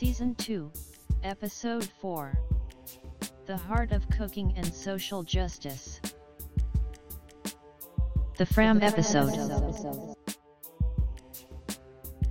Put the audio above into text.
Season 2, Episode 4 The Heart of Cooking and Social Justice. The Fram episode.